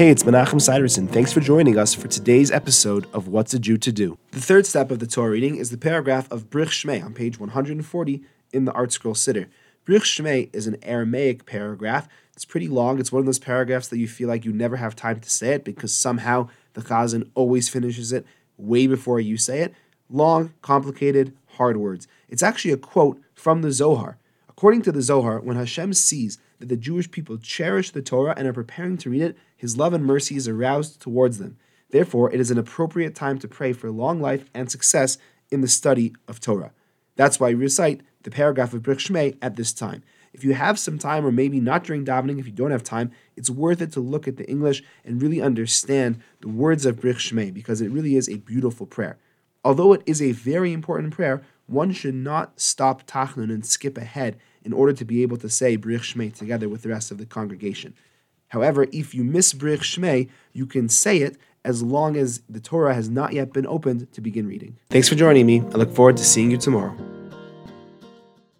Hey, it's Menachem Siderson. Thanks for joining us for today's episode of What's a Jew to Do. The third step of the Torah reading is the paragraph of Brich Shmei on page 140 in the ArtScroll Siddur. Brich Shmei is an Aramaic paragraph. It's pretty long. It's one of those paragraphs that you feel like you never have time to say it because somehow the Chazan always finishes it way before you say it. Long, complicated, hard words. It's actually a quote from the Zohar. According to the Zohar, when Hashem sees that the Jewish people cherish the Torah and are preparing to read it, his love and mercy is aroused towards them. Therefore, it is an appropriate time to pray for long life and success in the study of Torah. That's why we recite the paragraph of Brich Shmei at this time. If you have some time, or maybe not during davening, if you don't have time, it's worth it to look at the English and really understand the words of Brich Shmei because it really is a beautiful prayer. Although it is a very important prayer, one should not stop Tachnun and skip ahead in order to be able to say Brich Shmei together with the rest of the congregation. However, if you miss Brich Shmei, you can say it as long as the Torah has not yet been opened to begin reading. Thanks for joining me. I look forward to seeing you tomorrow.